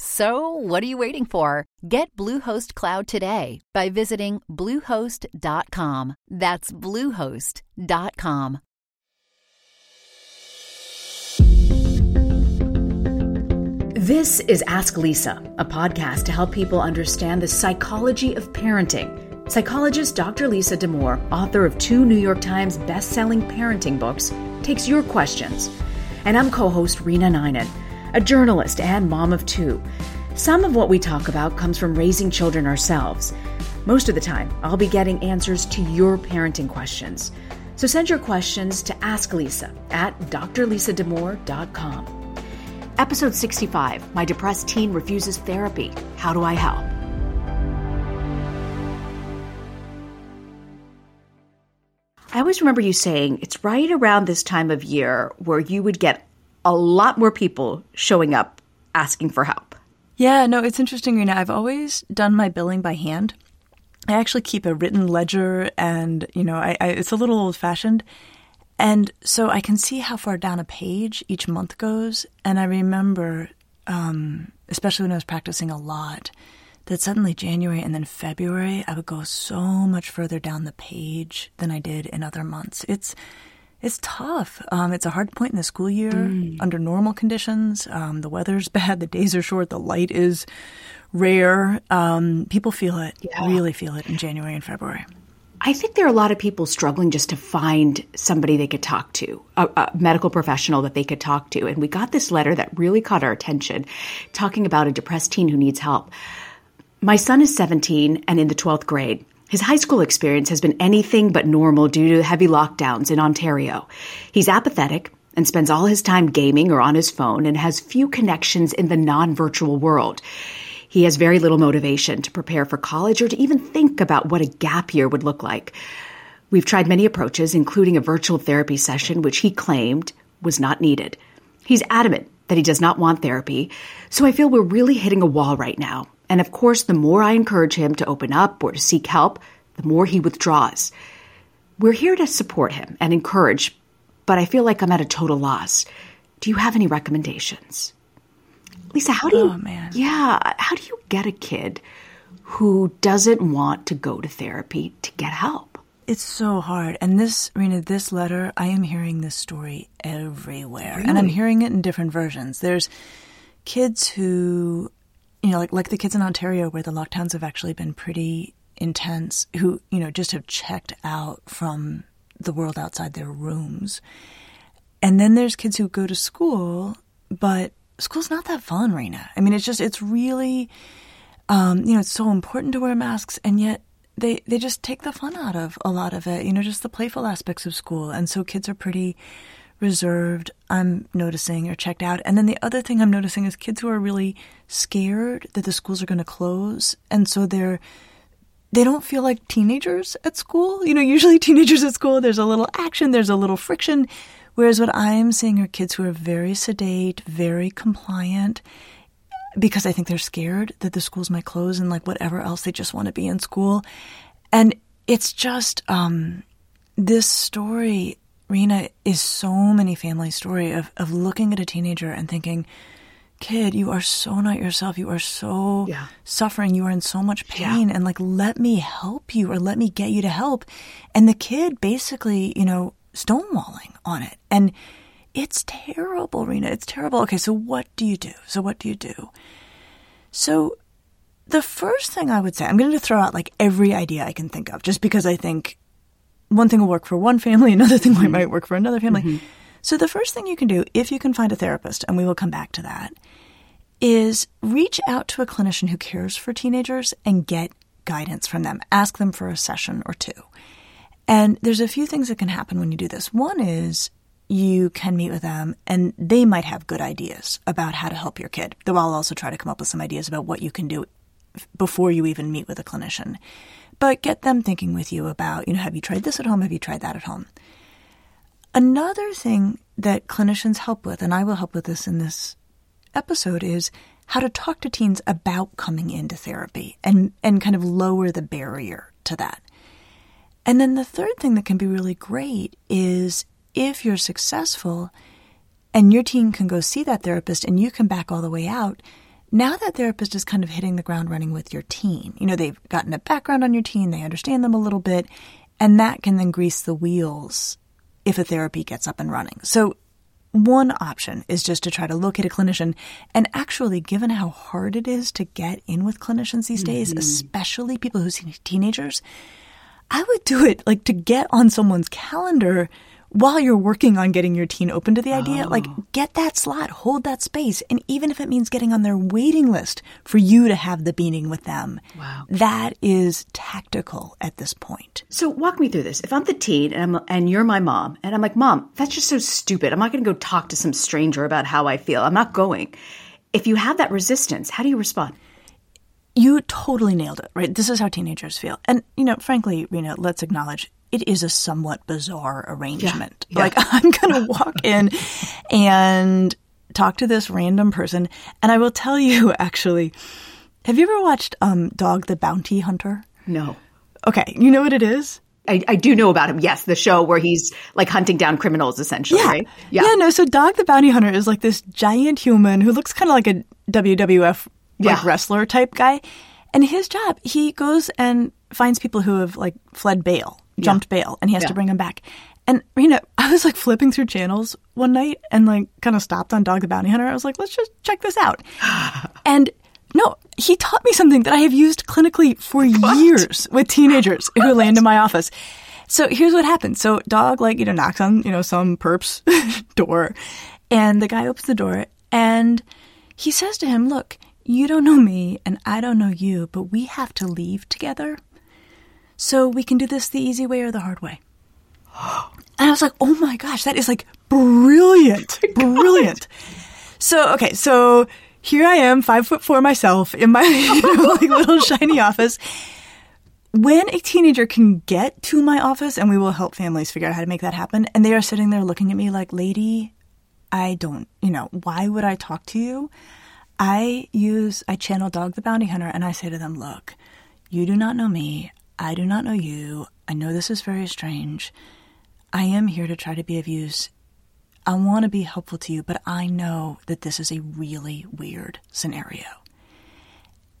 So, what are you waiting for? Get Bluehost Cloud today by visiting Bluehost.com. That's Bluehost.com. This is Ask Lisa, a podcast to help people understand the psychology of parenting. Psychologist Dr. Lisa Damour, author of two New York Times best-selling parenting books, takes your questions. And I'm co-host Rena Ninan, a journalist and mom of two. Some of what we talk about comes from raising children ourselves. Most of the time, I'll be getting answers to your parenting questions. So send your questions to Ask Lisa at drlisadamour.com. Episode 65 My Depressed Teen Refuses Therapy. How do I help? I always remember you saying it's right around this time of year where you would get a lot more people showing up asking for help. Yeah, no, it's interesting, Rena. I've always done my billing by hand. I actually keep a written ledger, and you know, I, I, it's a little old fashioned. And so I can see how far down a page each month goes. And I remember, um, especially when I was practicing a lot, that suddenly January and then February, I would go so much further down the page than I did in other months. It's it's tough. Um, it's a hard point in the school year mm. under normal conditions. Um, the weather's bad, the days are short, the light is rare. Um, people feel it, yeah. really feel it in January and February. I think there are a lot of people struggling just to find somebody they could talk to, a, a, medical professional that they could talk to. And we got this letter that really caught our attention talking about a depressed teen who needs help. My son is 17 and in the 12th grade. His high school experience has been anything but normal due to heavy lockdowns in Ontario. He's apathetic and spends all his time gaming or on his phone and has few connections in the non virtual world. He has very little motivation to prepare for college or to even think about what a gap year would look like. We've tried many approaches, including a virtual therapy session, which he claimed was not needed. He's adamant that he does not want therapy, so I feel we're really hitting a wall right now. And of course, the more I encourage him to open up or to seek help, the more he withdraws. We're here to support him and encourage, but I feel like I'm at a total loss. Do you have any recommendations? Lisa, how do you? Oh, man. Yeah, how do you get a kid who doesn't want to go to therapy to get help? It's so hard. And this, Rena, this letter, I am hearing this story everywhere, really? and I'm hearing it in different versions. There's kids who, you know, like like the kids in Ontario where the lockdowns have actually been pretty intense, who you know just have checked out from the world outside their rooms. And then there's kids who go to school, but school's not that fun, Rena. I mean, it's just, it's really, um, you know, it's so important to wear masks, and yet they, they just take the fun out of a lot of it, you know, just the playful aspects of school. And so kids are pretty reserved, I'm noticing, or checked out. And then the other thing I'm noticing is kids who are really scared that the schools are going to close. And so they're, they don't feel like teenagers at school. You know, usually teenagers at school, there's a little action, there's a little friction. Whereas what I'm seeing are kids who are very sedate, very compliant, because I think they're scared that the schools might close and like whatever else they just want to be in school. And it's just um, this story, Rena, is so many family story of, of looking at a teenager and thinking, kid, you are so not yourself. You are so Yeah. suffering. You are in so much pain. And like, let me help you or let me get you to help. And the kid basically, you know, stonewalling on it. And it's terrible, Rena. It's terrible. Okay, so what do you do? So what do you do? So the first thing I would say, I'm going to throw out like every idea I can think of, just because I think one thing will work for one family, another thing might, mm-hmm. might work for another family. Mm-hmm. So the first thing you can do, if you can find a therapist, and we will come back to that, is reach out to a clinician who cares for teenagers and get guidance from them. Ask them for a session or two. And there's a few things that can happen when you do this. One is you can meet with them and they might have good ideas about how to help your kid. Though I'll also try to come up with some ideas about what you can do before you even meet with a clinician. But get them thinking with you about, you know, have you tried this at home? Have you tried that at home? Another thing that clinicians help with, and I will help with this in this episode, is how to talk to teens about coming into therapy and, and kind of lower the barrier to that. And then the third thing that can be really great is if you're successful and your teen can go see that therapist and you can back all the way out, now that therapist is kind of hitting the ground running with your teen. You know, they've gotten a background on your teen, they understand them a little bit, and that can then grease the wheels if a therapy gets up and running. So one option is just to try to locate a clinician. And actually, given how hard it is to get in with clinicians these days, mm-hmm. especially people who see teenagers, I would do it like to get on someone's calendar while you're working on getting your teen open to the idea. Like, oh. get that slot, hold that space. And even if it means getting on their waiting list for you to have the meeting with them, Wow. that is tactical at this point. So walk me through this. If I'm the teen and I'm and you're my mom, and I'm like, Mom, that's just so stupid. I'm not going to go talk to some stranger about how I feel. I'm not going. If you have that resistance, how do you respond? You totally nailed it, right? This is how teenagers feel. And, you know, frankly, Rena, let's acknowledge it is a somewhat bizarre arrangement. yeah. Like, I'm going to walk in and talk to this random person. And I will tell you, actually, have you ever watched um, Dog the Bounty Hunter? No. Okay, you know what it is? I, I do know about him. Yes, the show where he's like hunting down criminals, essentially, right? Yeah. no, so Dog the Bounty Hunter is like this giant human who looks kind of like a WWF like Yeah. wrestler type guy. And his job, he goes and finds people who have like fled bail, jumped bail, and he has Yeah. to bring him back. And you know, I was like flipping through channels one night and like kind of stopped on Dog the Bounty Hunter. I was like, let's just check this out. and no, he taught me something that I have used clinically for years with teenagers who land in my office. So here's what happens. So dog like, you know, knocks on, you know, some perp's door and the guy opens the door and he says to him, look, you don't know me and I don't know you, but we have to leave together. So we can do this the easy way or the hard way. And I was like, oh my gosh, that is like brilliant. Oh brilliant. So, okay, so here I am, five foot four myself in my you know, like little shiny office. When a teenager can get to my office, and we will help families figure out how to make that happen, and they are sitting there looking at me like, lady, I don't, you know, why would I talk to you? I use, I channel Dog the Bounty Hunter, and I say to them, look, you do not know me. I do not know you. I know this is very strange. I am here to try to be of use. I want to be helpful to you, but I know that this is a really weird scenario.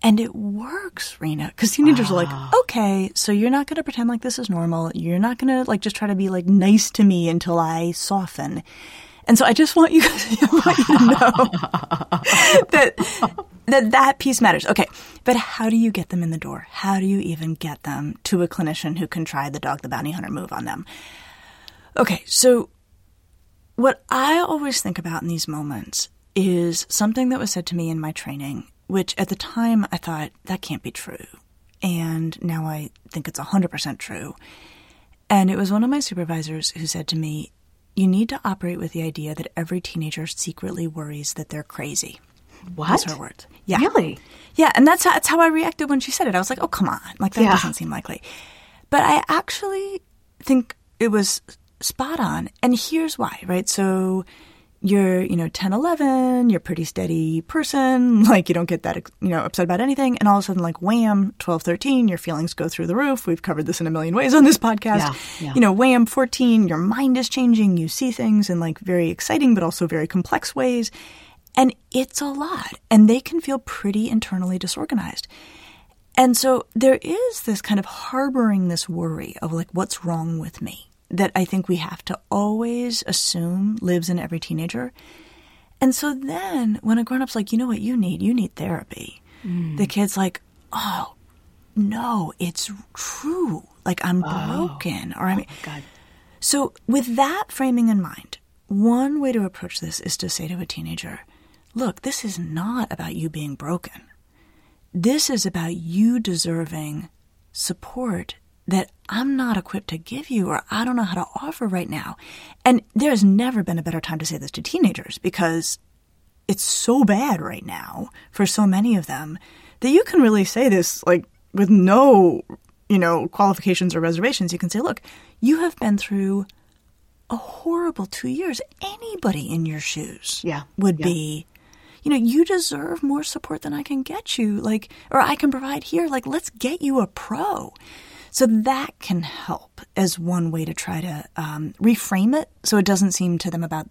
And it works, Rena, because teenagers are like, ah. okay, so you're not going to pretend like this is normal. You're not going to like just try to be like nice to me until I soften. And so I just want you guys want you to know that that that piece matters. Okay, but how do you get them in the door? How do you even get them to a clinician who can try the dog the bounty hunter move on them? Okay, so what I always think about in these moments is something that was said to me in my training, which at the time I thought that can't be true. And now I think it's 100% true. And it was one of my supervisors who said to me, You need to operate with the idea that every teenager secretly worries that they're crazy. What? That's her words. Yeah. Really? Yeah, and that's how, that's how I reacted when she said it. I was like, oh, come on. Like, that Yeah. doesn't seem likely. But I actually think it was spot on. And here's why, right? So you're, you know, 10, 11, you're a pretty steady person. Like, you don't get that, you know, upset about anything. And all of a sudden, like, wham, 12, 13, your feelings go through the roof. We've covered this in a million ways on this podcast. Yeah, yeah. You know, wham, 14, your mind is changing. You see things in, like, very exciting, but also very complex ways. And it's a lot, and they can feel pretty internally disorganized. And so there is this kind of harboring this worry of like, what's wrong with me? That I think we have to always assume lives in every teenager. And so then when a grown up's like, you know what you need? You need therapy. Mm. The kid's like, oh, no, it's true. Like I'm oh. broken. Or I mean, oh, God. So with that framing in mind, one way to approach this is to say to a teenager, look, this is not about you being broken. This is about you deserving support that I'm not equipped to give you or I don't know how to offer right now. And there's never been a better time to say this to teenagers because it's so bad right now for so many of them that you can really say this like with no, you know, qualifications or reservations. You can say, look, you have been through a horrible two years. Anybody in your shoes yeah. would yeah. be you know, you deserve more support than I can get you, like, or I can provide here. Like, let's get you a pro. So that can help as one way to try to um, reframe it so it doesn't seem to them about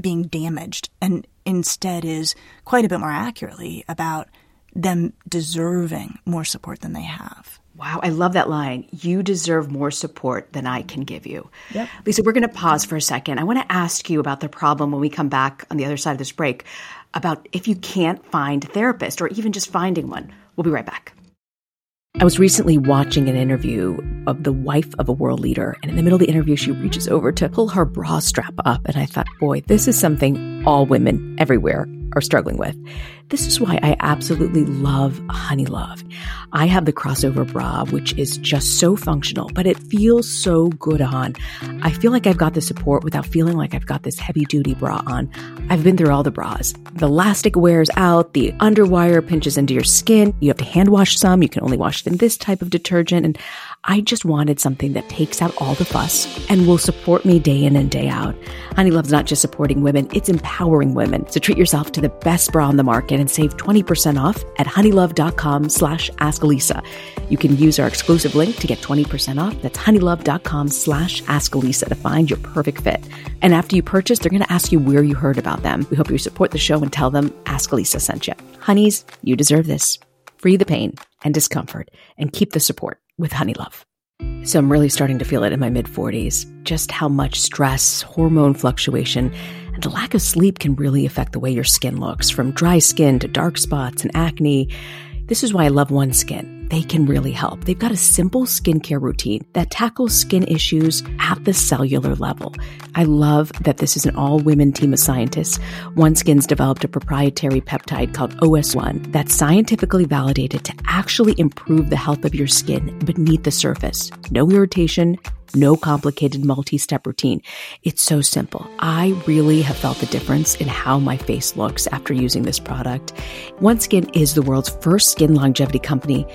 being damaged and instead is quite a bit more accurately about them deserving more support than they have. Wow, I love that line. You deserve more support than I can give you. Yep. Lisa, we're going to pause for a second. I want to ask you about the problem when we come back on the other side of this break about if you can't find a therapist or even just finding one. We'll be right back. I was recently watching an interview of the wife of a world leader, and in the middle of the interview, she reaches over to pull her bra strap up. And I thought, boy, this is something all women everywhere are struggling with. This is why I absolutely love Honeylove. I have the crossover bra, which is just so functional, but it feels so good on. I feel like I've got the support without feeling like I've got this heavy duty bra on. I've been through all the bras. The elastic wears out, the underwire pinches into your skin. You have to hand wash some. You can only wash it in this type of detergent. And I just wanted something that takes out all the fuss and will support me day in and day out. Honeylove's not just supporting women, it's empowering women. So treat yourself to the best bra on the market and save 20% off at honeylove.com slash askalisa. You can use our exclusive link to get 20% off. That's honeylove.com slash askalisa to find your perfect fit. And after you purchase, they're going to ask you where you heard about them. We hope you support the show and tell them Ask Alisa sent you. Honeys, you deserve this. Free the pain and discomfort and keep the support with Honeylove. So I'm really starting to feel it in my mid 40s, just how much stress, hormone fluctuation, and the lack of sleep can really affect the way your skin looks, from dry skin to dark spots and acne. This is why I love OneSkin they can really help. They've got a simple skincare routine that tackles skin issues at the cellular level. I love that this is an all women team of scientists. OneSkin's developed a proprietary peptide called OS1 that's scientifically validated to actually improve the health of your skin beneath the surface. No irritation, no complicated multi step routine. It's so simple. I really have felt the difference in how my face looks after using this product. OneSkin is the world's first skin longevity company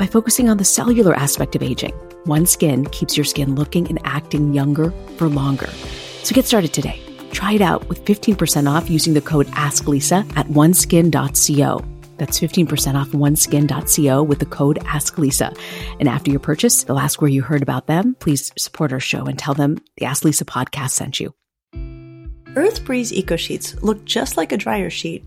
by focusing on the cellular aspect of aging. One Skin keeps your skin looking and acting younger for longer. So get started today. Try it out with 15% off using the code AskLisa at oneskin.co. That's 15% off oneskin.co with the code AskLisa. And after your purchase, they'll ask where you heard about them. Please support our show and tell them the Ask Lisa podcast sent you. Earth Breeze Eco Sheets look just like a dryer sheet,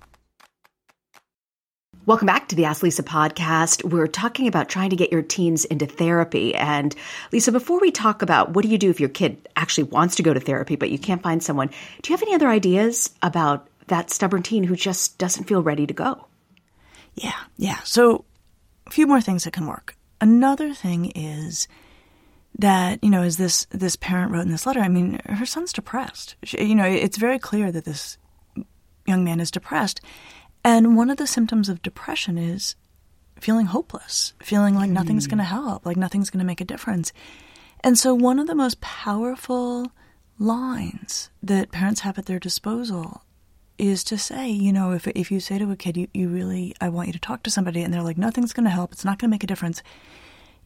Welcome back to the Ask Lisa podcast. We're talking about trying to get your teens into therapy. And Lisa, before we talk about what do you do if your kid actually wants to go to therapy, but you can't find someone, do you have any other ideas about that stubborn teen who just doesn't feel ready to go? Yeah, yeah. So a few more things that can work. Another thing is that you know, as this this parent wrote in this letter, I mean, her son's depressed. She, you know, it's very clear that this young man is depressed, and one of the symptoms of depression is feeling hopeless, feeling like nothing's hmm. going to help, like nothing's going to make a difference. And so, one of the most powerful lines that parents have at their disposal is to say, you know, if, if you say to a kid, you, you really, I want you to talk to somebody, and they're like, nothing's going to help, it's not going to make a difference,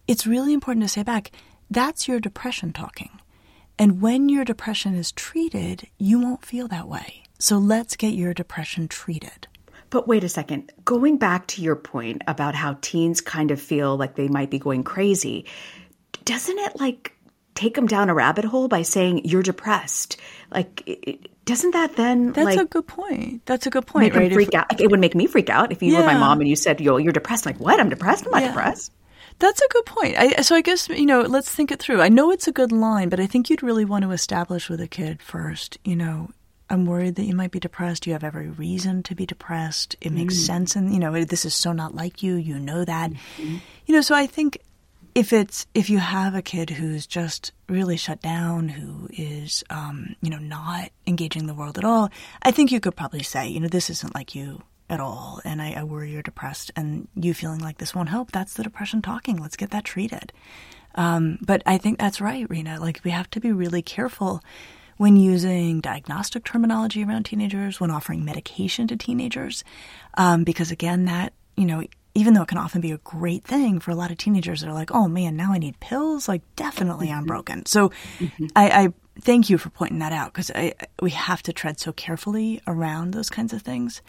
it's really important to say back, that's your depression talking. And when your depression is treated, you won't feel that way. So let's get your depression treated. But wait a second. Going back to your point about how teens kind of feel like they might be going crazy, doesn't it like take them down a rabbit hole by saying you're depressed? Like, doesn't that then That's like a good point. That's a good point, make them right? If- freak out? Like, it would make me freak out if you were my mom and you said, "Yo, you're depressed." I'm like, what? I'm depressed. I'm not Yeah. depressed. That's a good point. I, so I guess you know, let's think it through. I know it's a good line, but I think you'd really want to establish with a kid first. You know, I'm worried that you might be depressed. You have every reason to be depressed. It makes sense, and you know, this is so not like you. You know that. You know, so I think if it's if you have a kid who's just really shut down, who is um, you know not engaging the world at all, I think you could probably say, you know, this isn't like you at all, and I, I worry you're depressed, and you feeling like this won't help. That's the depression talking. Let's get that treated. Um, but I think that's right, Rena. Like we have to be really careful when using diagnostic terminology around teenagers, when offering medication to teenagers, um, because again, that you know, even though it can often be a great thing for a lot of teenagers, they're like, "Oh man, now I need pills." Like, definitely, I'm broken. So, I, I thank you for pointing that out because we have to tread so carefully around those kinds of things.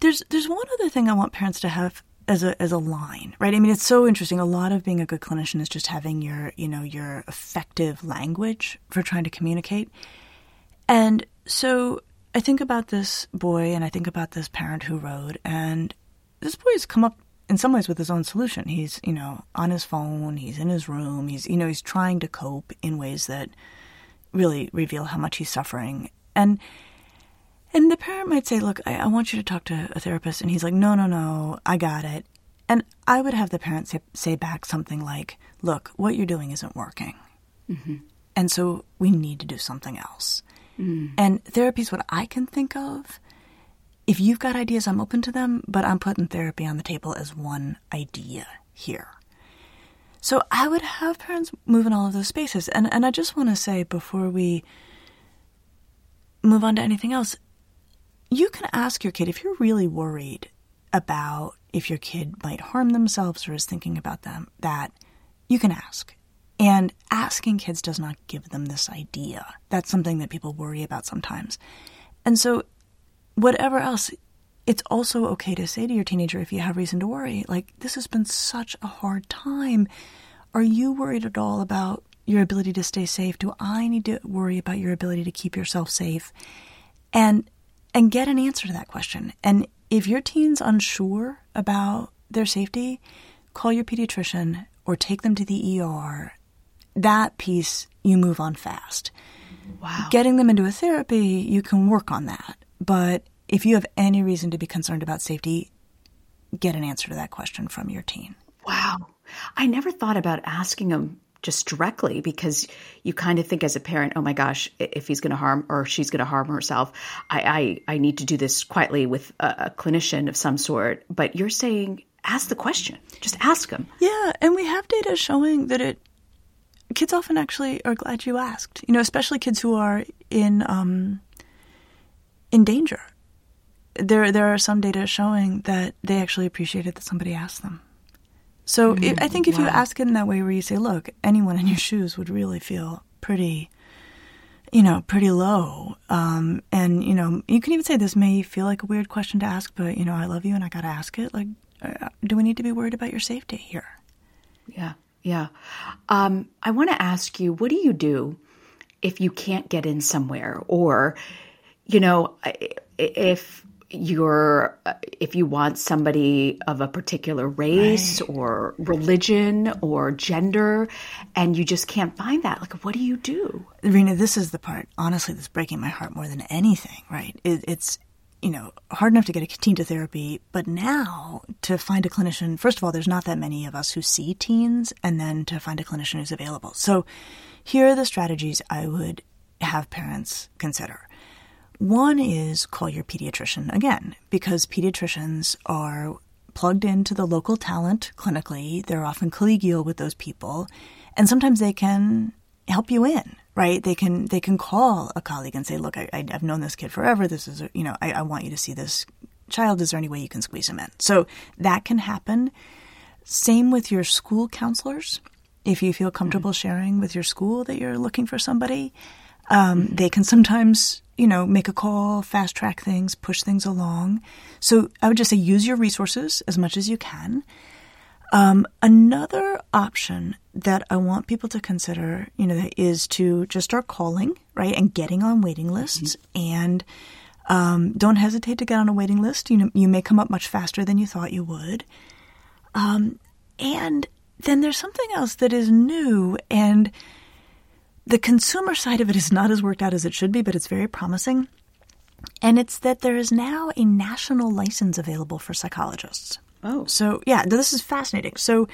There's there's one other thing I want parents to have as a as a line, right? I mean, it's so interesting. A lot of being a good clinician is just having your you know your effective language for trying to communicate. And so I think about this boy, and I think about this parent who wrote, and this boy has come up in some ways with his own solution. He's you know on his phone, he's in his room, he's you know he's trying to cope in ways that really reveal how much he's suffering, and and the parent might say, Look, I, I want you to talk to a therapist. And he's like, No, no, no, I got it. And I would have the parent say, say back something like, Look, what you're doing isn't working. Mm-hmm. And so we need to do something else. Mm. And therapy is what I can think of. If you've got ideas, I'm open to them, but I'm putting therapy on the table as one idea here. So I would have parents move in all of those spaces. And, and I just want to say before we move on to anything else, you can ask your kid if you're really worried about if your kid might harm themselves or is thinking about them that you can ask. And asking kids does not give them this idea. That's something that people worry about sometimes. And so whatever else it's also okay to say to your teenager if you have reason to worry like this has been such a hard time. Are you worried at all about your ability to stay safe? Do i need to worry about your ability to keep yourself safe? And and get an answer to that question. And if your teen's unsure about their safety, call your pediatrician or take them to the ER. That piece you move on fast. Wow. Getting them into a therapy, you can work on that. But if you have any reason to be concerned about safety, get an answer to that question from your teen. Wow. I never thought about asking him just directly because you kind of think as a parent, oh my gosh, if he's going to harm or she's going to harm herself, I, I, I need to do this quietly with a, a clinician of some sort. But you're saying ask the question, just ask him. Yeah, and we have data showing that it kids often actually are glad you asked. You know, especially kids who are in um, in danger. There there are some data showing that they actually appreciated that somebody asked them. So it, I think if you ask it in that way, where you say, "Look, anyone in your shoes would really feel pretty." You know, pretty low. Um, and, you know, you can even say this may feel like a weird question to ask, but, you know, I love you and I got to ask it. Like, uh, do we need to be worried about your safety here? Yeah, yeah. Um, I want to ask you, what do you do if you can't get in somewhere, or you know, if you're uh, if you want somebody of a particular race or religion or gender, and you just can't find that? Like, what do you do? Rena, this is the part, honestly, that's breaking my heart more than anything, right? It, it's you know, hard enough to get a teen to therapy, but now to find a clinician, first of all, there's not that many of us who see teens, and then to find a clinician who's available. So here are the strategies I would have parents consider. One is call your pediatrician again, because pediatricians are plugged into the local talent clinically. They're often collegial with those people, and sometimes they can help you in right? They can they can call a colleague and say, "Look, I, have known this kid forever. This is you know, I, I want you to see this child. Is there any way you can squeeze him in?" So that can happen. Same with your school counselors. If you feel comfortable mm-hmm. sharing with your school that you're looking for somebody, um, mm-hmm. they can sometimes you know make a call, fast track things, push things along. So I would just say use your resources as much as you can. Um, another option that I want people to consider, you know, is to just start calling, right, and getting on waiting lists, mm-hmm. and um, don't hesitate to get on a waiting list. You know, you may come up much faster than you thought you would. Um, and then there's something else that is new, and the consumer side of it is not as worked out as it should be, but it's very promising. And it's that there is now a national license available for psychologists. Oh. So, yeah, this is fascinating. So,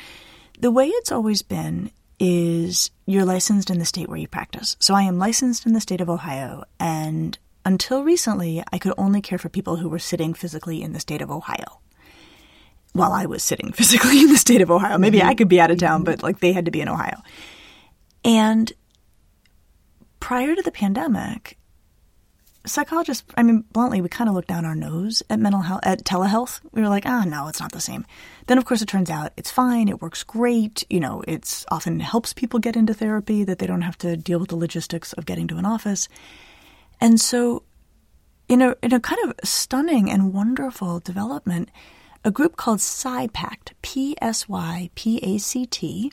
the way it's always been is you're licensed in the state where you practice. So, I am licensed in the state of Ohio, and until recently, I could only care for people who were sitting physically in the state of Ohio. While I was sitting physically in the state of Ohio. Maybe mm-hmm. I could be out of town, mm-hmm. but like they had to be in Ohio. And prior to the pandemic, psychologists, I mean, bluntly, we kind of looked down our nose at mental health, at telehealth. We were like, ah, oh, no, it's not the same. Then, of course, it turns out it's fine. It works great. You know, it's often helps people get into therapy that they don't have to deal with the logistics of getting to an office. And so, in a, in a kind of stunning and wonderful development, a group called PsyPact, P S Y P A C T,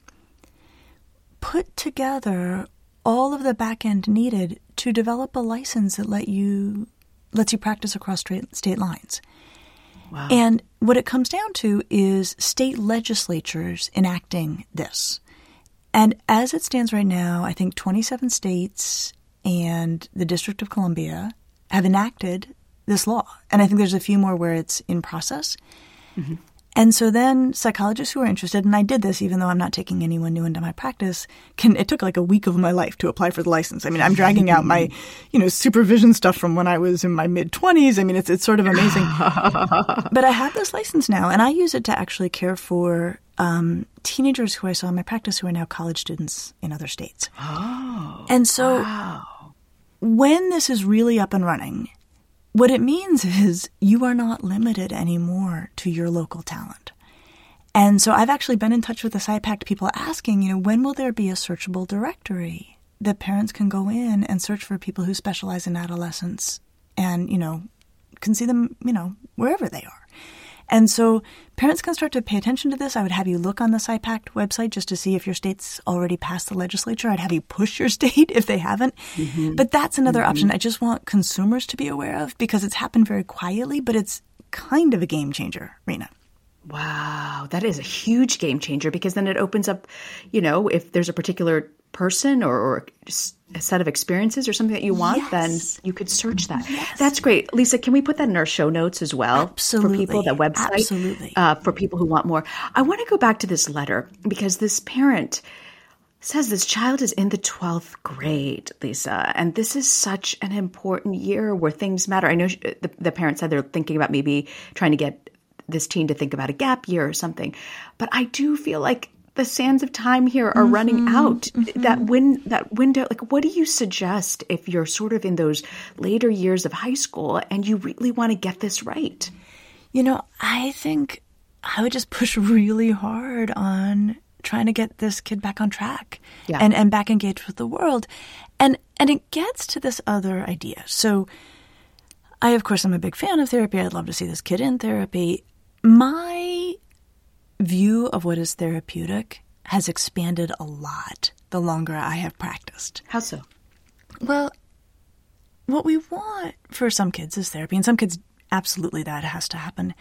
put together all of the back end needed to develop a license that let you lets you practice across state lines. Wow. And what it comes down to is state legislatures enacting this. And as it stands right now, I think 27 states and the District of Columbia have enacted this law. And I think there's a few more where it's in process. Mm-hmm. And so then psychologists who are interested, and I did this even though I'm not taking anyone new into my practice, can it took like a week of my life to apply for the license. I mean, I'm dragging out my, you know, supervision stuff from when I was in my mid 20s. I mean, it's it's sort of amazing. but I have this license now, and I use it to actually care for um, teenagers who I saw in my practice who are now college students in other states. Oh, and so wow. when this is really up and running, what it means is you are not limited anymore to your local talent. And so I've actually been in touch with the PsyPact people asking, you know, when will there be a searchable directory that parents can go in and search for people who specialize in adolescence and, you know, can see them, you know, wherever they are. And so parents can start to pay attention to this. I would have you look on the PsyPact website just to see if your state's already passed the legislature. I'd have you push your state if they haven't. Mm-hmm. But that's another mm-hmm. option I just want consumers to be aware of because it's happened very quietly, but it's kind of a game changer, Rena. Wow, that is a huge game changer because then it opens up, you know, if there's a particular person or, or a set of experiences or something that you want, yes. then you could search that. Yes. That's great. Lisa, can we put that in our show notes as well? Absolutely. For people, that website? Absolutely. Uh, for people who want more. I want to go back to this letter because this parent says this child is in the 12th grade, Lisa, and this is such an important year where things matter. I know she, the, the parent said they're thinking about maybe trying to get this teen to think about a gap year or something. But I do feel like the sands of time here are mm-hmm, running out. Mm-hmm. That win that window, like what do you suggest if you're sort of in those later years of high school and you really want to get this right? You know, I think I would just push really hard on trying to get this kid back on track yeah. and, and back engaged with the world. And and it gets to this other idea. So I of course I'm a big fan of therapy. I'd love to see this kid in therapy. My view of what is therapeutic has expanded a lot the longer I have practiced. How so? Well, what we want for some kids is therapy, and some kids, absolutely, that has to happen.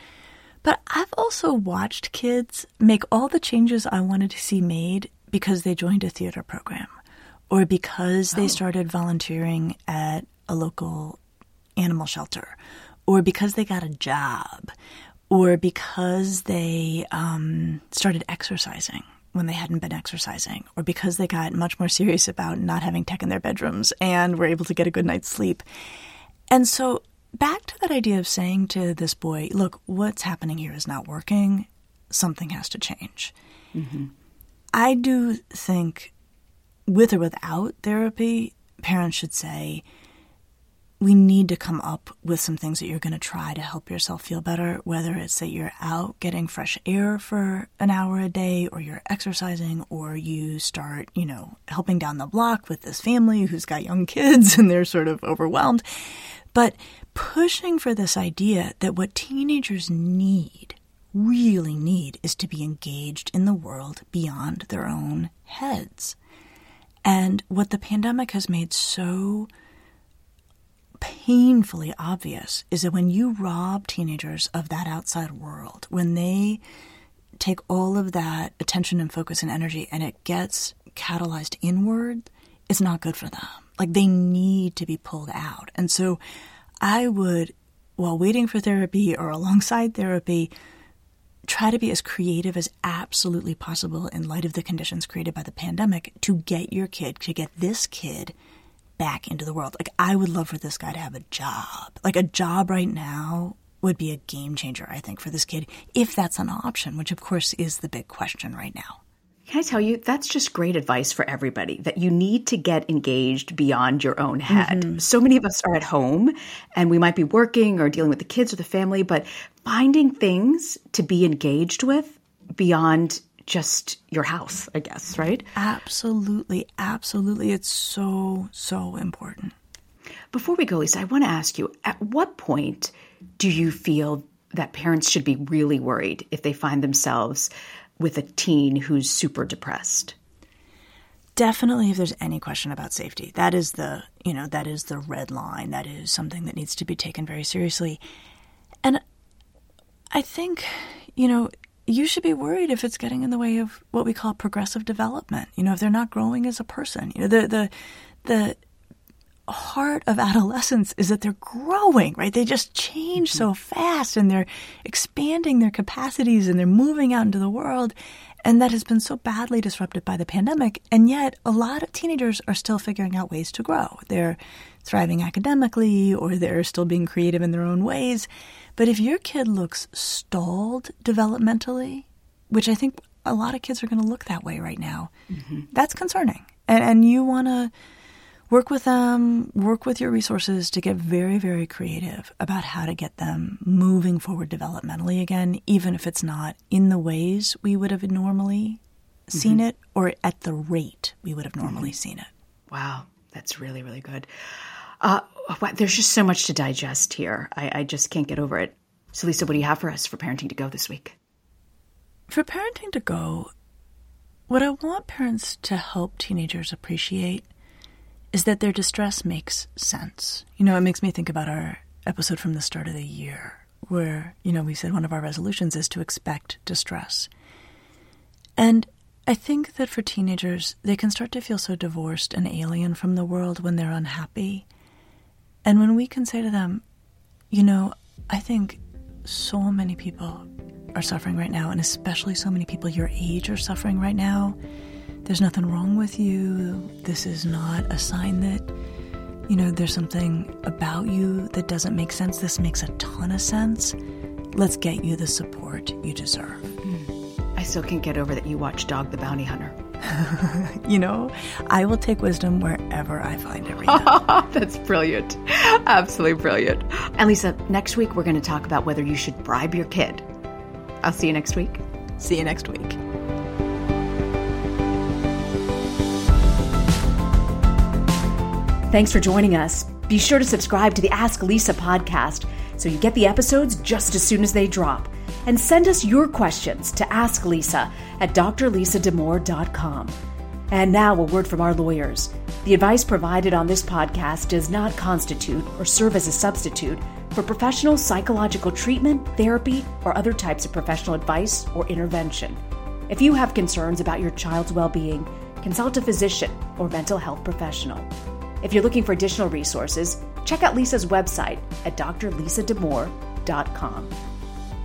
But I've also watched kids make all the changes I wanted to see made because they joined a theater program or because they oh. started volunteering at a local animal shelter or because they got a job, or because they um, started exercising when they hadn't been exercising, or because they got much more serious about not having tech in their bedrooms and were able to get a good night's sleep. And so, back to that idea of saying to this boy, look, what's happening here is not working. Something has to change. Mm-hmm. I do think, with or without therapy, parents should say, we need to come up with some things that you're going to try to help yourself feel better, whether it's that you're out getting fresh air for an hour a day, or you're exercising, or you start, you know, helping down the block with this family who's got young kids and they're sort of overwhelmed. But pushing for this idea that what teenagers need, really need, is to be engaged in the world beyond their own heads. And what the pandemic has made so painfully obvious is that when you rob teenagers of that outside world, when they take all of that attention and focus and energy and it gets catalyzed inward, it's not good for them. Like they need to be pulled out. And so I would, while waiting for therapy or alongside therapy, try to be as creative as absolutely possible in light of the conditions created by the pandemic to get your kid, to get this kid back into the world. Like, I would love for this guy to have a job. Like, a job right now would be a game changer, I think, for this kid, if that's an option, which of course is the big question right now. Can I tell you, that's just great advice for everybody that you need to get engaged beyond your own head. Mm-hmm. So many of us are at home and we might be working or dealing with the kids or the family, but finding things to be engaged with beyond just your house, I guess, right? Absolutely. Absolutely. It's so, so important. Before we go, Lisa, I want to ask you at what point do you feel that parents should be really worried if they find themselves with a teen who's super depressed? Definitely if there's any question about safety. That is the, you know, that is the red line. That is something that needs to be taken very seriously. And I think, you know, you should be worried if it's getting in the way of what we call progressive development. You know, if they're not growing as a person. You know, the the the heart of adolescence is that they're growing, right? They just change so mm-hmm. fast and they're expanding their capacities and they're moving out into the world. And that has been so badly disrupted by the pandemic. And yet, a lot of teenagers are still figuring out ways to grow. They're thriving academically or they're still being creative in their own ways. But if your kid looks stalled developmentally, which I think a lot of kids are going to look that way right now, mm-hmm. that's concerning. And, and you want to work with them, work with your resources to get very, very creative about how to get them moving forward developmentally again, even if it's not in the ways we would have normally seen mm-hmm. it or at the rate we would have normally mm-hmm. seen it. Wow, that's really, really good. Uh, there's just so much to digest here. I, I just can't get over it. So, Lisa, what do you have for us for Parenting to Go this week? For Parenting to Go, what I want parents to help teenagers appreciate is that their distress makes sense. You know, it makes me think about our episode from the start of the year, where, you know, we said one of our resolutions is to expect distress. And I think that for teenagers, they can start to feel so divorced and alien from the world when they're unhappy and when we can say to them, you know, I think so many people are suffering right now, and especially so many people your age are suffering right now. There's nothing wrong with you. This is not a sign that, you know, there's something about you that doesn't make sense. This makes a ton of sense. Let's get you the support you deserve. Hmm. I still can't get over that you watch Dog the Bounty Hunter. you know, I will take wisdom wherever I find it. That's brilliant. Absolutely brilliant. And Lisa, next week we're going to talk about whether you should bribe your kid. I'll see you next week. See you next week. Thanks for joining us. Be sure to subscribe to the Ask Lisa podcast so you get the episodes just as soon as they drop and send us your questions to Ask Lisa at drlisadamour.com. And now, a word from our lawyers. The advice provided on this podcast does not constitute or serve as a substitute for professional psychological treatment, therapy, or other types of professional advice or intervention. If you have concerns about your child's well being, consult a physician or mental health professional. If you're looking for additional resources, Check out Lisa's website at drlisadamour.com.